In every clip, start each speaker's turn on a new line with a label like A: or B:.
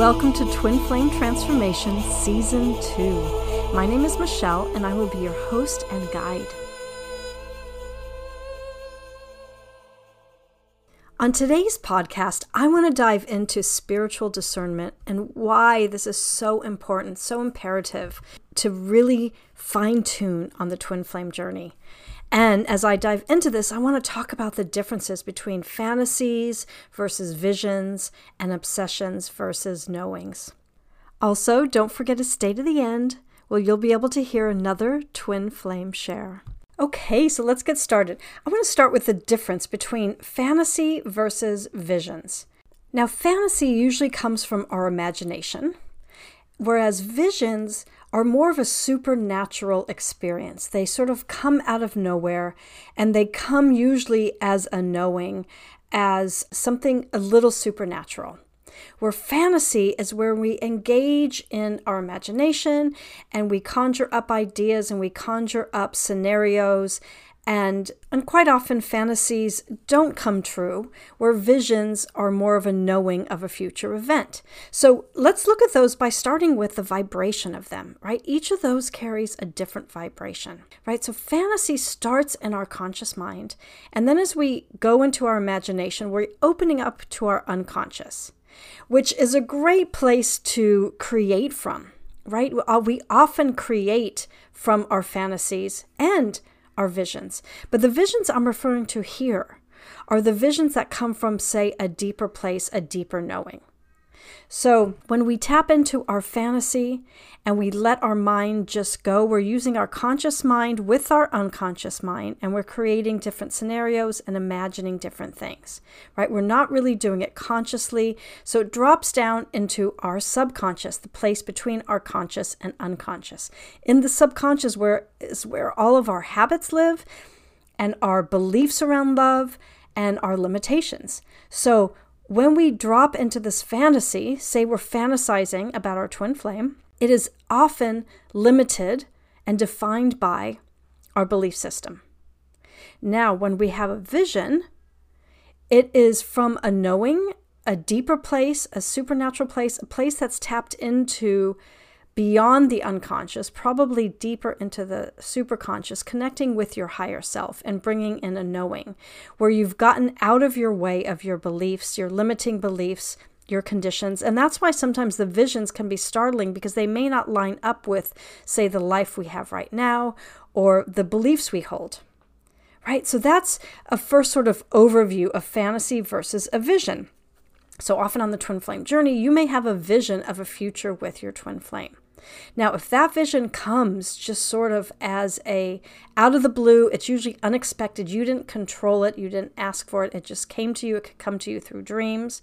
A: Welcome to Twin Flame Transformation Season 2. My name is Michele, and I will be your host and guide. On today's podcast, I want to dive into spiritual discernment and why this is so important, so imperative to really fine tune on the twin flame journey. And as I dive into this, I want to talk about the differences between fantasies versus visions and obsessions versus knowings. Also, don't forget to stay to the end where you'll be able to hear another twin flame share. Okay, so let's get started. I want to start with the difference between fantasy versus visions. Now, fantasy usually comes from our imagination, whereas visions are more of a supernatural experience. They sort of come out of nowhere and they come usually as a knowing, as something a little supernatural. Where fantasy is where we engage in our imagination and we conjure up ideas and we conjure up scenarios and and quite often fantasies don't come true where visions are more of a knowing of a future event. So let's look at those by starting with the vibration of them right? Each of those carries a different vibration right? So fantasy starts in our conscious mind and then as we go into our imagination we're opening up to our unconscious which is a great place to create from right? We uh, often create from our fantasies and our visions. But the visions I'm referring to here are the visions that come from, say, a deeper place, a deeper knowing. So when we tap into our fantasy and we let our mind just go, we're using our conscious mind with our unconscious mind and we're creating different scenarios and imagining different things, right? We're not really doing it consciously. So it drops down into our subconscious, the place between our conscious and unconscious. In the subconscious where is where all of our habits live and our beliefs around love and our limitations. So when we drop into this fantasy, say we're fantasizing about our twin flame, it is often limited and defined by our belief system. Now, when we have a vision, it is from a knowing, a deeper place, a supernatural place, a place that's tapped into beyond the unconscious, probably deeper into the superconscious, connecting with your higher self and bringing in a knowing where you've gotten out of your way of your beliefs, your limiting beliefs, your conditions. And that's why sometimes the visions can be startling because they may not line up with, say, the life we have right now or the beliefs we hold. Right? So that's a first sort of overview of fantasy versus a vision. So often on the twin flame journey, you may have a vision of a future with your twin flame. Now, if that vision comes just sort of as a out of the blue, it's usually unexpected. You didn't control it, you didn't ask for it, it just came to you, it could come to you through dreams,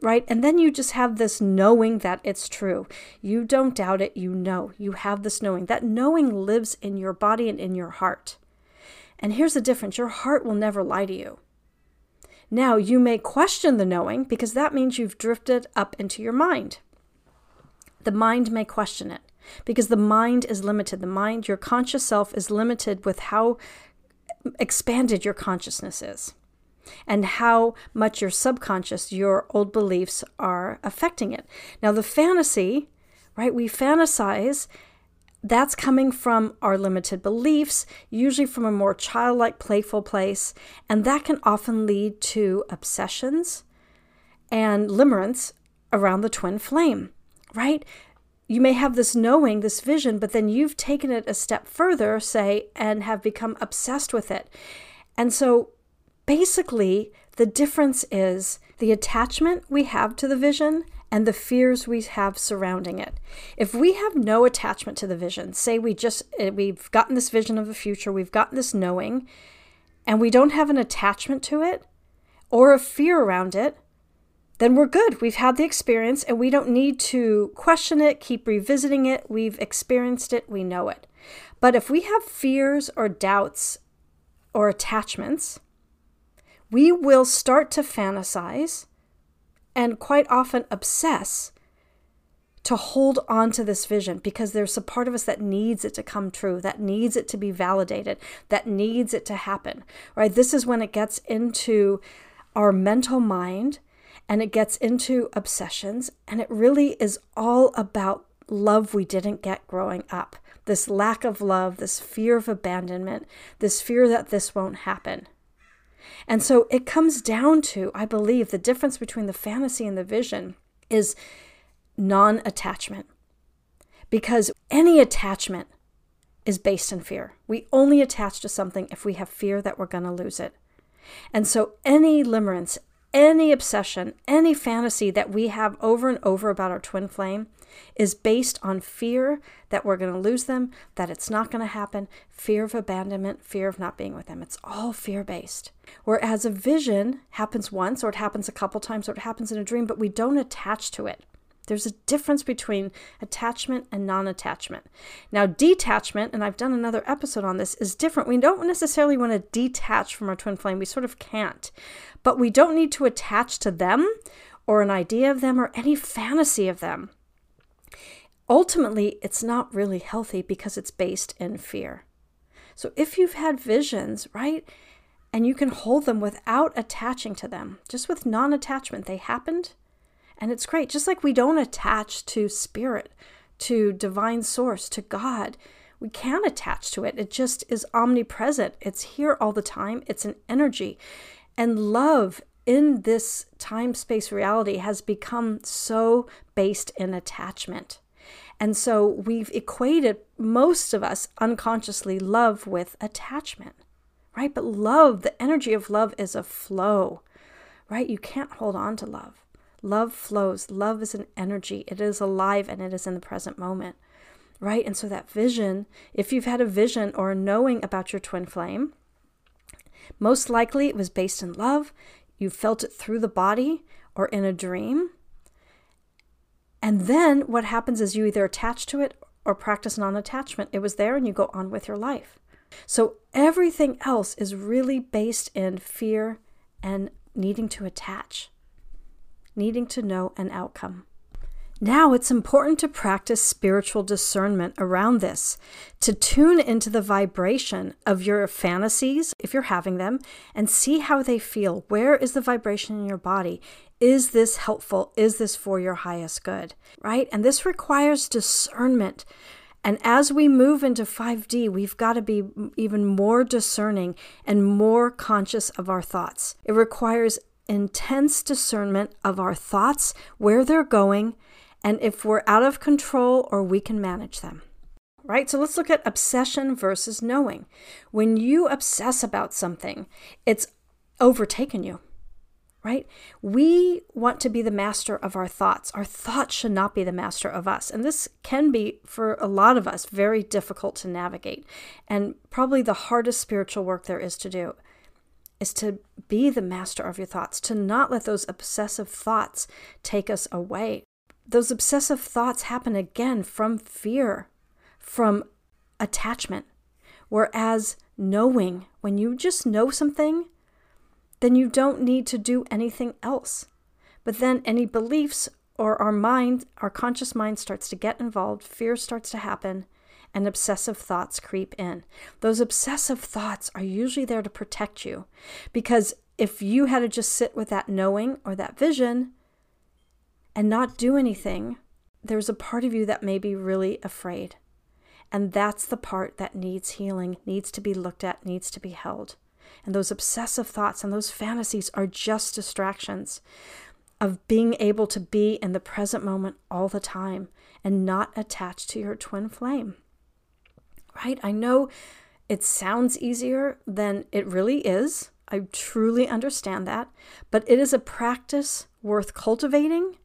A: right? And then you just have this knowing that it's true. You don't doubt it, you know. You have this knowing. That knowing lives in your body and in your heart. And here's the difference your heart will never lie to you. Now, you may question the knowing because that means you've drifted up into your mind. The mind may question it because the mind is limited. The mind, your conscious self, is limited with how expanded your consciousness is and how much your subconscious, your old beliefs are affecting it. Now, the fantasy, right? We fantasize that's coming from our limited beliefs, usually from a more childlike, playful place, and that can often lead to obsessions and limerence around the twin flame, right? You may have this knowing, this vision, but then you've taken it a step further, say, and have become obsessed with it. And so basically, the difference is the attachment we have to the vision and the fears we have surrounding it. If we have no attachment to the vision, say we just eh, we've gotten this vision of the future, we've gotten this knowing, and we don't have an attachment to it or a fear around it, then we're good. We've had the experience and we don't need to question it, keep revisiting it. We've experienced it, we know it. But if we have fears or doubts or attachments, we will start to fantasize and quite often obsess to hold on to this vision because there's a part of us that needs it to come true, that needs it to be validated, that needs it to happen, right? This is when it gets into our mental mind and it gets into obsessions, and it really is all about love we didn't get growing up. This lack of love, this fear of abandonment, this fear that this won't happen. And so it comes down to, I believe, the difference between the fantasy and the vision is non attachment. Because any attachment is based in fear. We only attach to something if we have fear that we're going to lose it. And so any limerence, any obsession, any fantasy that we have over and over about our twin flame is based on fear that we're going to lose them, that it's not going to happen, fear of abandonment, fear of not being with them. It's all fear based. Whereas a vision happens once, or it happens a couple times, or it happens in a dream, but we don't attach to it. There's a difference between attachment and non attachment. Now, detachment, and I've done another episode on this, is different. We don't necessarily want to detach from our twin flame. We sort of can't. But we don't need to attach to them or an idea of them or any fantasy of them. Ultimately, it's not really healthy because it's based in fear. So if you've had visions, right, and you can hold them without attaching to them, just with non attachment, they happened and it's great. Just like we don't attach to spirit, to divine source, to God, we can attach to it. It just is omnipresent. It's here all the time. It's an energy. And love in this time space reality has become so based in attachment. And so we've equated most of us unconsciously love with attachment, right? But love, the energy of love is a flow, right? You can't hold on to love. Love flows. Love is an energy. It is alive and it is in the present moment. Right? And so that vision, if you've had a vision or a knowing about your twin flame, most likely it was based in love. You felt it through the body or in a dream. And then what happens is you either attach to it or practice non attachment. It was there and you go on with your life. So everything else is really based in fear and needing to attach needing to know an outcome. Now it's important to practice spiritual discernment around this, to tune into the vibration of your fantasies, if you're having them, and see how they feel. Where is the vibration in your body? Is this helpful? Is this for your highest good? Right? And this requires discernment. And as we move into 5D, we've got to be even more discerning and more conscious of our thoughts. It requires intense discernment of our thoughts, where they're going, and if we're out of control or we can manage them. Right? So let's look at obsession versus knowing. When you obsess about something, it's overtaken you. Right? We want to be the master of our thoughts. Our thoughts should not be the master of us. And this can be, for a lot of us, very difficult to navigate and probably the hardest spiritual work there is to do is to be the master of your thoughts, to not let those obsessive thoughts take us away. Those obsessive thoughts happen again from fear, from attachment. Whereas knowing, when you just know something, then you don't need to do anything else. But then any beliefs or our mind, our conscious mind starts to get involved, fear starts to happen, and obsessive thoughts creep in. Those obsessive thoughts are usually there to protect you because if you had to just sit with that knowing or that vision and not do anything, there's a part of you that may be really afraid. And that's the part that needs healing, needs to be looked at, needs to be held. And those obsessive thoughts and those fantasies are just distractions of being able to be in the present moment all the time and not attached to your twin flame right? I know it sounds easier than it really is. I truly understand that. But it is a practice worth cultivating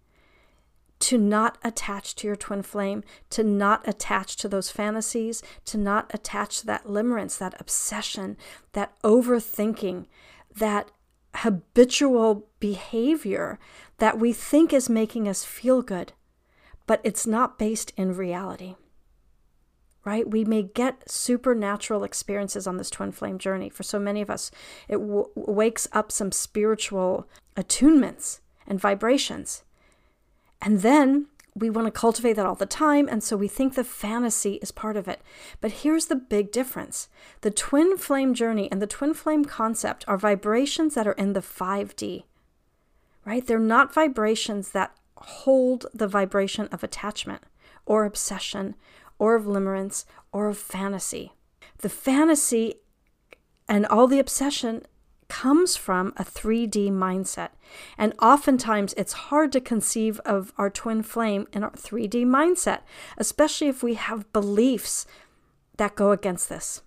A: to not attach to your twin flame, to not attach to those fantasies, to not attach to that limerence, that obsession, that overthinking, that habitual behavior that we think is making us feel good, but it's not based in reality right? We may get supernatural experiences on this twin flame journey. For so many of us, it w- wakes up some spiritual attunements and vibrations. And then we want to cultivate that all the time. And so we think the fantasy is part of it. But here's the big difference the twin flame journey and the twin flame concept are vibrations that are in the 5D right? They're not vibrations that hold the vibration of attachment or obsession or of limerence or of fantasy. The fantasy and all the obsession comes from a 3D mindset. And oftentimes it's hard to conceive of our twin flame in our 3D mindset, especially if we have beliefs that go against this.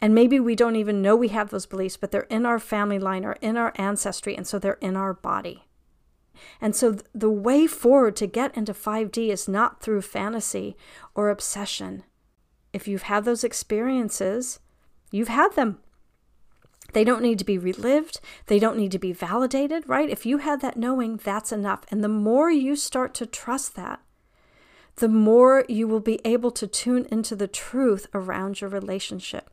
A: And maybe we don't even know we have those beliefs, but they're in our family line or in our ancestry, and so they're in our body. And so the way forward to get into 5D is not through fantasy or obsession. If you've had those experiences, you've had them. They don't need to be relived. They don't need to be validated, right? If you had that knowing, that's enough. And the more you start to trust that, the more you will be able to tune into the truth around your relationship.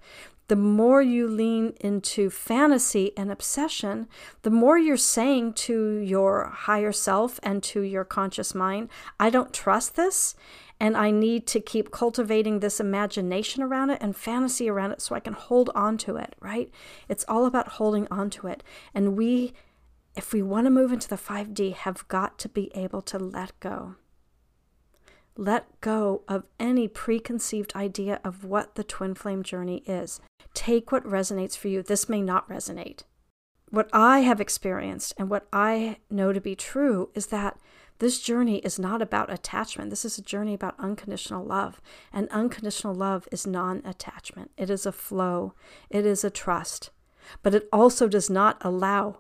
A: The more you lean into fantasy and obsession, the more you're saying to your higher self and to your conscious mind, I don't trust this. And I need to keep cultivating this imagination around it and fantasy around it so I can hold on to it, right? It's all about holding on to it. And we, if we want to move into the 5D, have got to be able to let go. Let go of any preconceived idea of what the twin flame journey is. Take what resonates for you. This may not resonate. What I have experienced and what I know to be true is that this journey is not about attachment. This is a journey about unconditional love. And unconditional love is non attachment, it is a flow, it is a trust. But it also does not allow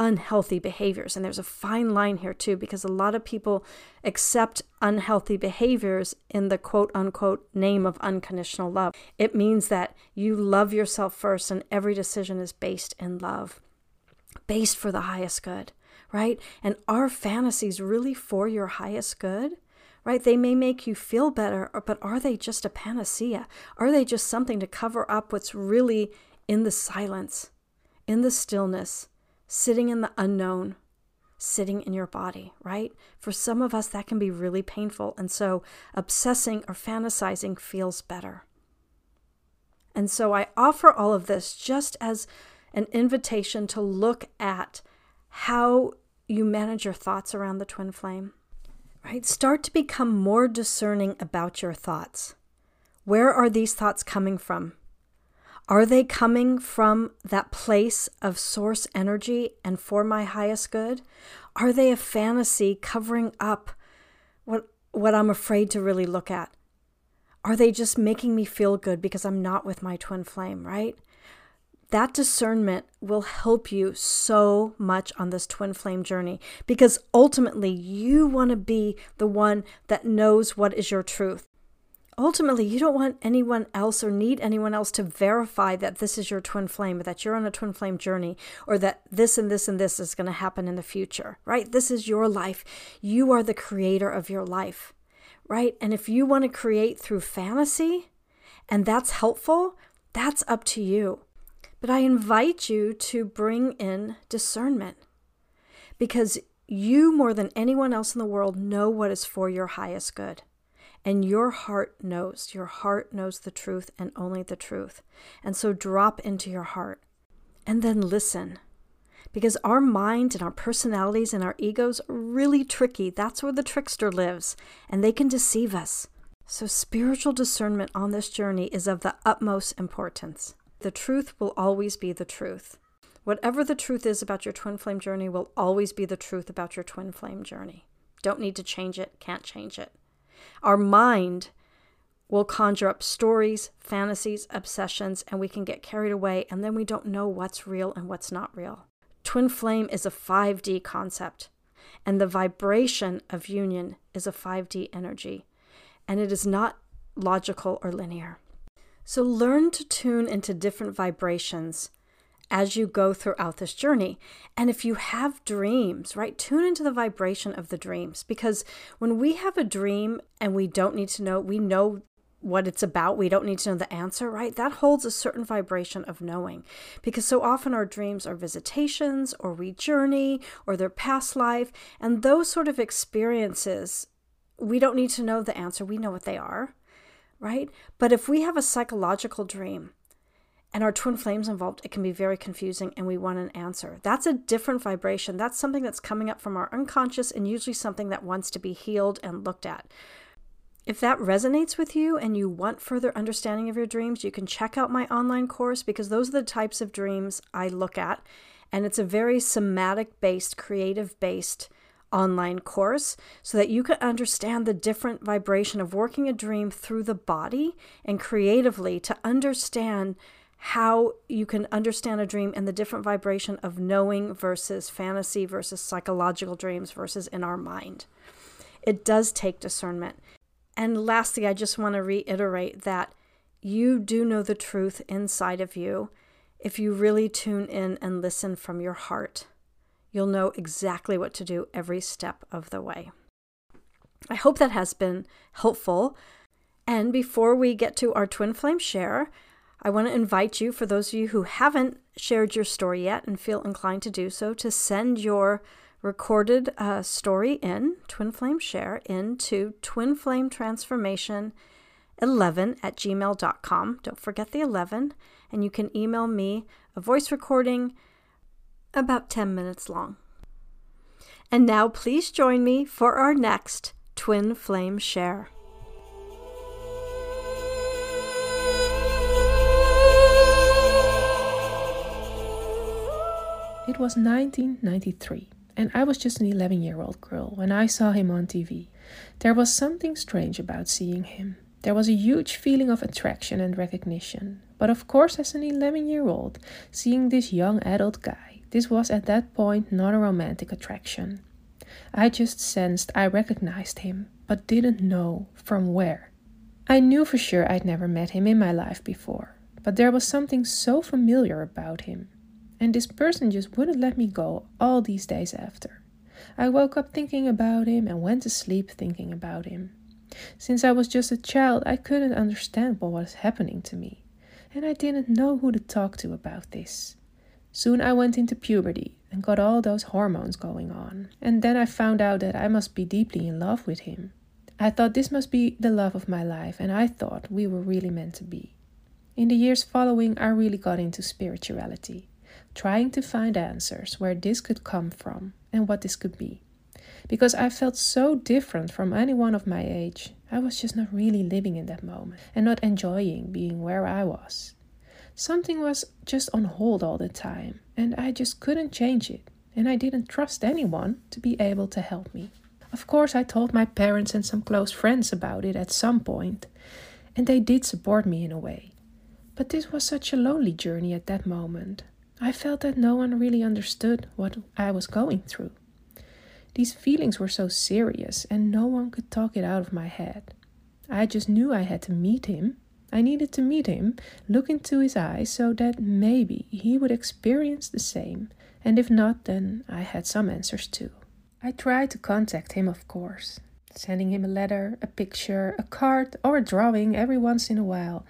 A: unhealthy behaviors. And there's a fine line here, too, because a lot of people accept unhealthy behaviors in the quote unquote name of unconditional love. It means that you love yourself first, and every decision is based in love, based for the highest good right? And are fantasies really for your highest good? Right? They may make you feel better, but are they just a panacea? Are they just something to cover up what's really in the silence, in the stillness, sitting in the unknown, sitting in your body, right? For some of us, that can be really painful. And so obsessing or fantasizing feels better. And so I offer all of this just as an invitation to look at how you manage your thoughts around the twin flame, right? Start to become more discerning about your thoughts. Where are these thoughts coming from? Are they coming from that place of source energy and for my highest good? Are they a fantasy covering up what, what I'm afraid to really look at? Are they just making me feel good because I'm not with my twin flame, right? that discernment will help you so much on this twin flame journey because ultimately you want to be the one that knows what is your truth. Ultimately, you don't want anyone else or need anyone else to verify that this is your twin flame or that you're on a twin flame journey or that this and this and this is going to happen in the future, right? This is your life. You are the creator of your life, right? And if you want to create through fantasy and that's helpful, that's up to you. But I invite you to bring in discernment because you, more than anyone else in the world, know what is for your highest good. And your heart knows. Your heart knows the truth and only the truth. And so drop into your heart and then listen. Because our mind and our personalities and our egos are really tricky. That's where the trickster lives, and they can deceive us. So, spiritual discernment on this journey is of the utmost importance. The truth will always be the truth. Whatever the truth is about your twin flame journey will always be the truth about your twin flame journey. Don't need to change it, can't change it. Our mind will conjure up stories, fantasies, obsessions, and we can get carried away, and then we don't know what's real and what's not real. Twin flame is a 5D concept, and the vibration of union is a 5D energy, and it is not logical or linear. So learn to tune into different vibrations as you go throughout this journey. And if you have dreams, right, tune into the vibration of the dreams because when we have a dream and we don't need to know, we know what it's about, we don't need to know the answer, right? That holds a certain vibration of knowing because so often our dreams are visitations or we journey or their past life. And those sort of experiences, we don't need to know the answer, we know what they are right? But if we have a psychological dream and our twin flames involved, it can be very confusing and we want an answer. That's a different vibration. That's something that's coming up from our unconscious and usually something that wants to be healed and looked at. If that resonates with you and you want further understanding of your dreams, you can check out my online course because those are the types of dreams I look at. And it's a very somatic based, creative based online course so that you can understand the different vibration of working a dream through the body and creatively to understand how you can understand a dream and the different vibration of knowing versus fantasy versus psychological dreams versus in our mind. It does take discernment. And lastly, I just want to reiterate that you do know the truth inside of you if you really tune in and listen from your heart. You'll know exactly what to do every step of the way. I hope that has been helpful. And before we get to our twin flame share, I want to invite you, for those of you who haven't shared your story yet and feel inclined to do so, to send your recorded uh, story in, Twin Flame Share, into Twin Flame Transformation 11 at gmail.com. Don't forget the 11. And you can email me a voice recording about 10 minutes long. And now please join me for our next Twin Flame Share.
B: It was 1993, and I was just an 11 year old girl when I saw him on TV. There was something strange about seeing him. There was a huge feeling of attraction and recognition. But of course, as an 11 year old, seeing this young adult guy, this was at that point not a romantic attraction. I just sensed I recognized him, but didn't know from where. I knew for sure I'd never met him in my life before, but there was something so familiar about him. And this person just wouldn't let me go all these days after. I woke up thinking about him and went to sleep thinking about him. Since I was just a child, I couldn't understand what was happening to me, and I didn't know who to talk to about this. Soon I went into puberty and got all those hormones going on, and then I found out that I must be deeply in love with him. I thought this must be the love of my life, and I thought we were really meant to be. In the years following, I really got into spirituality trying to find answers where this could come from and what this could be. Because I felt so different from anyone of my age, I was just not really living in that moment and not enjoying being where I was. Something was just on hold all the time, and I just couldn't change it, and I didn't trust anyone to be able to help me. Of course, I told my parents and some close friends about it at some point, and they did support me in a way. But this was such a lonely journey at that moment, I felt that no one really understood what I was going through. These feelings were so serious, and no one could talk it out of my head. I just knew I had to meet him. I needed to meet him, look into his eyes, so that maybe he would experience the same, and if not, then I had some answers too. I tried to contact him, of course, sending him a letter, a picture, a card, or a drawing every once in a while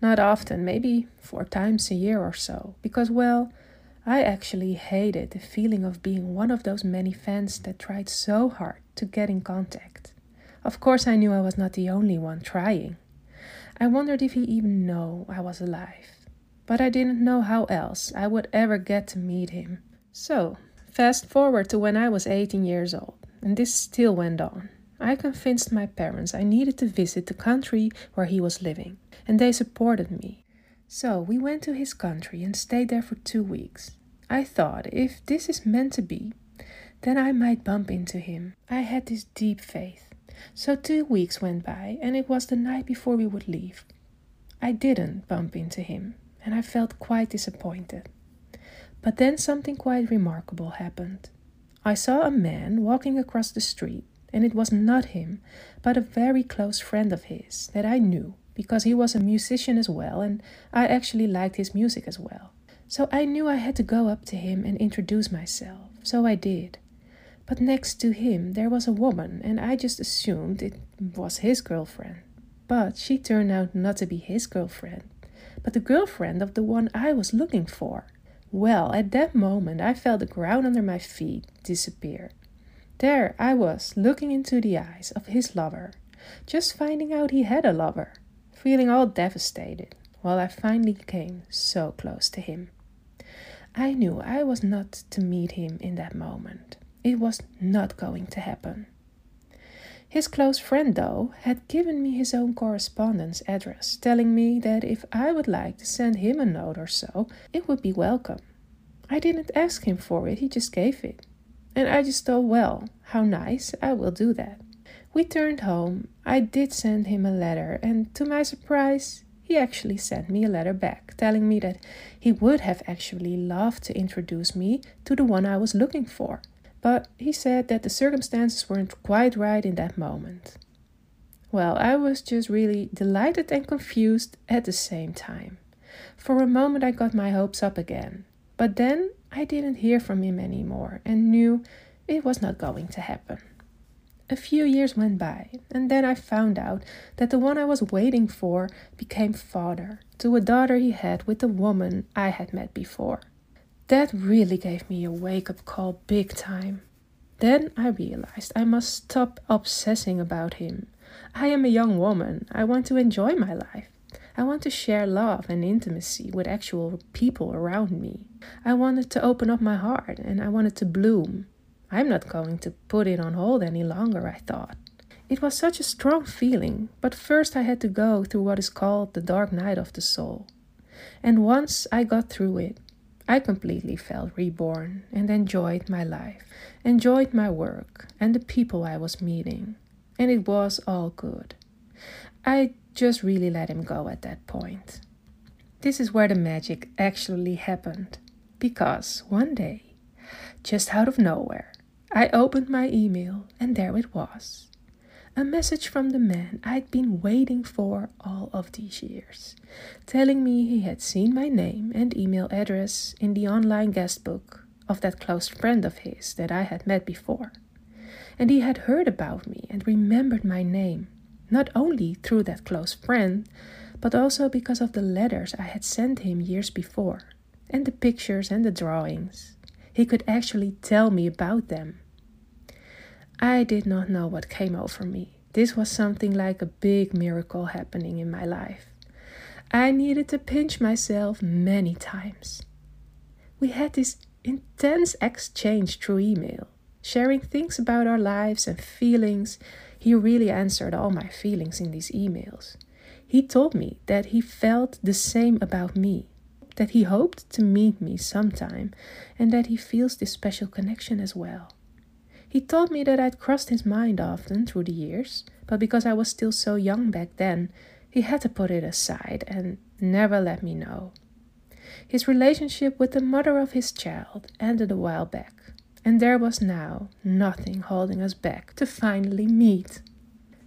B: not often, maybe four times a year or so, because, well, I actually hated the feeling of being one of those many fans that tried so hard to get in contact. Of course, I knew I was not the only one trying. I wondered if he even knew I was alive, but I didn't know how else I would ever get to meet him. So, fast forward to when I was 18 years old, and this still went on. I convinced my parents I needed to visit the country where he was living and they supported me. So we went to his country and stayed there for two weeks. I thought if this is meant to be, then I might bump into him. I had this deep faith. So two weeks went by, and it was the night before we would leave. I didn't bump into him, and I felt quite disappointed. But then something quite remarkable happened. I saw a man walking across the street, and it was not him, but a very close friend of his that I knew because he was a musician as well, and I actually liked his music as well. So I knew I had to go up to him and introduce myself, so I did. But next to him there was a woman, and I just assumed it was his girlfriend. But she turned out not to be his girlfriend, but the girlfriend of the one I was looking for. Well, at that moment I felt the ground under my feet disappear. There I was, looking into the eyes of his lover, just finding out he had a lover feeling all devastated while I finally came so close to him. I knew I was not to meet him in that moment. It was not going to happen. His close friend, though, had given me his own correspondence address, telling me that if I would like to send him a note or so, it would be welcome. I didn't ask him for it, he just gave it. And I just thought, well, how nice, I will do that. We turned home. I did send him a letter, and to my surprise, he actually sent me a letter back, telling me that he would have actually loved to introduce me to the one I was looking for, but he said that the circumstances weren't quite right in that moment. Well, I was just really delighted and confused at the same time. For a moment, I got my hopes up again, but then I didn't hear from him anymore and knew it was not going to happen. A few years went by, and then I found out that the one I was waiting for became father to a daughter he had with the woman I had met before. That really gave me a wake up call big time. Then I realized I must stop obsessing about him. I am a young woman. I want to enjoy my life. I want to share love and intimacy with actual people around me. I wanted to open up my heart and I wanted to bloom. I'm not going to put it on hold any longer, I thought. It was such a strong feeling, but first I had to go through what is called the dark night of the soul. And once I got through it, I completely felt reborn and enjoyed my life, enjoyed my work and the people I was meeting, and it was all good. I just really let him go at that point. This is where the magic actually happened, because one day, just out of nowhere, I opened my email and there it was. A message from the man I'd been waiting for all of these years, telling me he had seen my name and email address in the online guest book of that close friend of his that I had met before. And he had heard about me and remembered my name, not only through that close friend, but also because of the letters I had sent him years before, and the pictures and the drawings. He could actually tell me about them. I did not know what came over me. This was something like a big miracle happening in my life. I needed to pinch myself many times. We had this intense exchange through email, sharing things about our lives and feelings. He really answered all my feelings in these emails. He told me that he felt the same about me that he hoped to meet me sometime and that he feels this special connection as well. He told me that I'd crossed his mind often through the years, but because I was still so young back then, he had to put it aside and never let me know. His relationship with the mother of his child ended a while back, and there was now nothing holding us back to finally meet.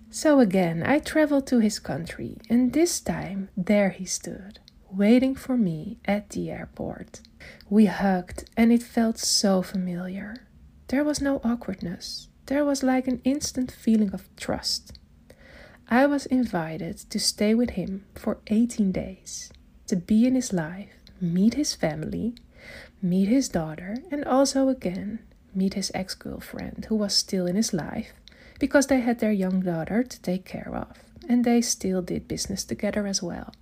B: So again, I traveled to his country, and this time there he stood, waiting for me at the airport. We hugged, and it felt so familiar. There was no awkwardness, there was like an instant feeling of trust. I was invited to stay with him for 18 days, to be in his life, meet his family, meet his daughter, and also again meet his ex girlfriend who was still in his life because they had their young daughter to take care of, and they still did business together as well.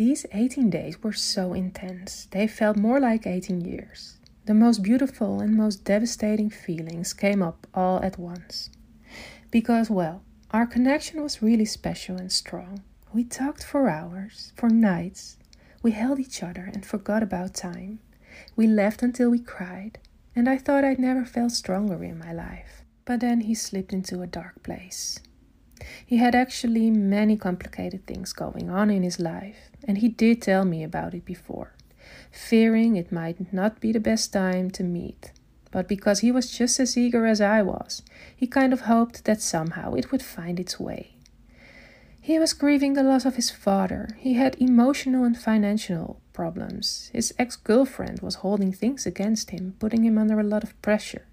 B: These 18 days were so intense, they felt more like 18 years. The most beautiful and most devastating feelings came up all at once. Because, well, our connection was really special and strong. We talked for hours, for nights. We held each other and forgot about time. We laughed until we cried, and I thought I'd never felt stronger in my life. But then he slipped into a dark place. He had actually many complicated things going on in his life, and he did tell me about it before, fearing it might not be the best time to meet. But because he was just as eager as I was, he kind of hoped that somehow it would find its way. He was grieving the loss of his father. He had emotional and financial problems. His ex girlfriend was holding things against him, putting him under a lot of pressure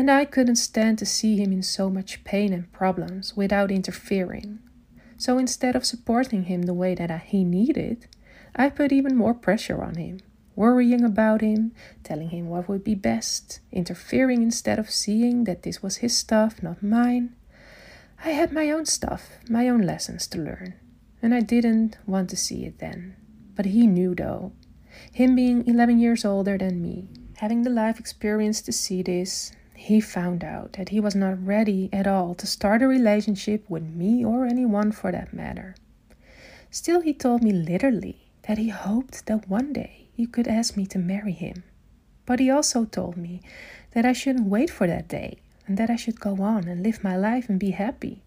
B: and I couldn't stand to see him in so much pain and problems without interfering. So instead of supporting him the way that he needed, I put even more pressure on him, worrying about him, telling him what would be best, interfering instead of seeing that this was his stuff, not mine. I had my own stuff, my own lessons to learn. and I didn't want to see it then. But he knew though. Him being 11 years older than me, having the life experience to see this, he found out that he was not ready at all to start a relationship with me or anyone for that matter. Still, he told me literally that he hoped that one day he could ask me to marry him. But he also told me that I shouldn't wait for that day and that I should go on and live my life and be happy.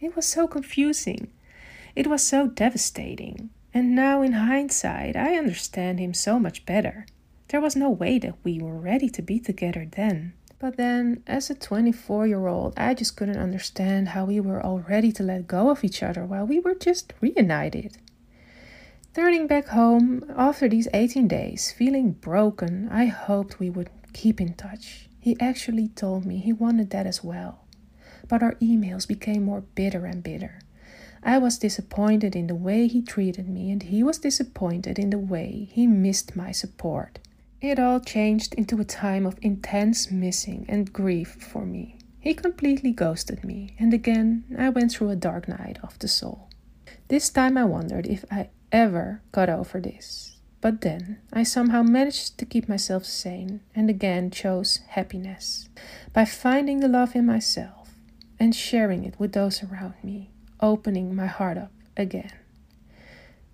B: It was so confusing. It was so devastating. And now, in hindsight, I understand him so much better. There was no way that we were ready to be together then. But then, as a 24 year old, I just couldn't understand how we were all ready to let go of each other while we were just reunited. Turning back home after these 18 days, feeling broken, I hoped we would keep in touch. He actually told me he wanted that as well. But our emails became more bitter and bitter. I was disappointed in the way he treated me, and he was disappointed in the way he missed my support. It all changed into a time of intense missing and grief for me. He completely ghosted me, and again I went through a dark night of the soul. This time I wondered if I ever got over this. But then I somehow managed to keep myself sane and again chose happiness by finding the love in myself and sharing it with those around me, opening my heart up again.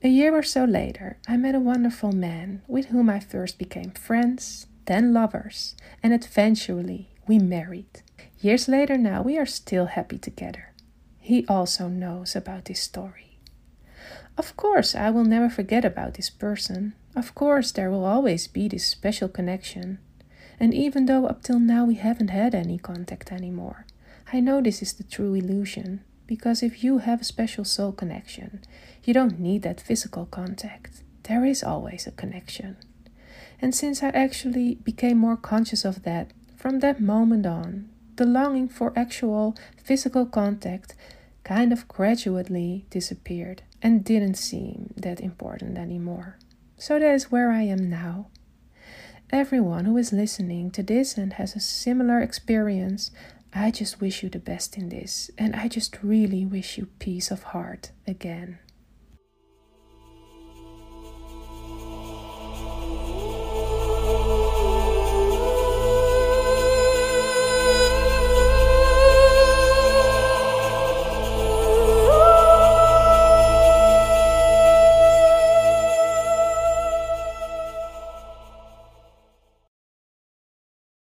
B: A year or so later, I met a wonderful man with whom I first became friends, then lovers, and eventually we married. Years later, now we are still happy together. He also knows about this story. Of course, I will never forget about this person. Of course, there will always be this special connection. And even though up till now we haven't had any contact anymore, I know this is the true illusion. Because if you have a special soul connection, you don't need that physical contact. There is always a connection. And since I actually became more conscious of that, from that moment on, the longing for actual physical contact kind of gradually disappeared and didn't seem that important anymore. So that is where I am now. Everyone who is listening to this and has a similar experience, I just wish you the best in this, and I just really wish you peace of heart again.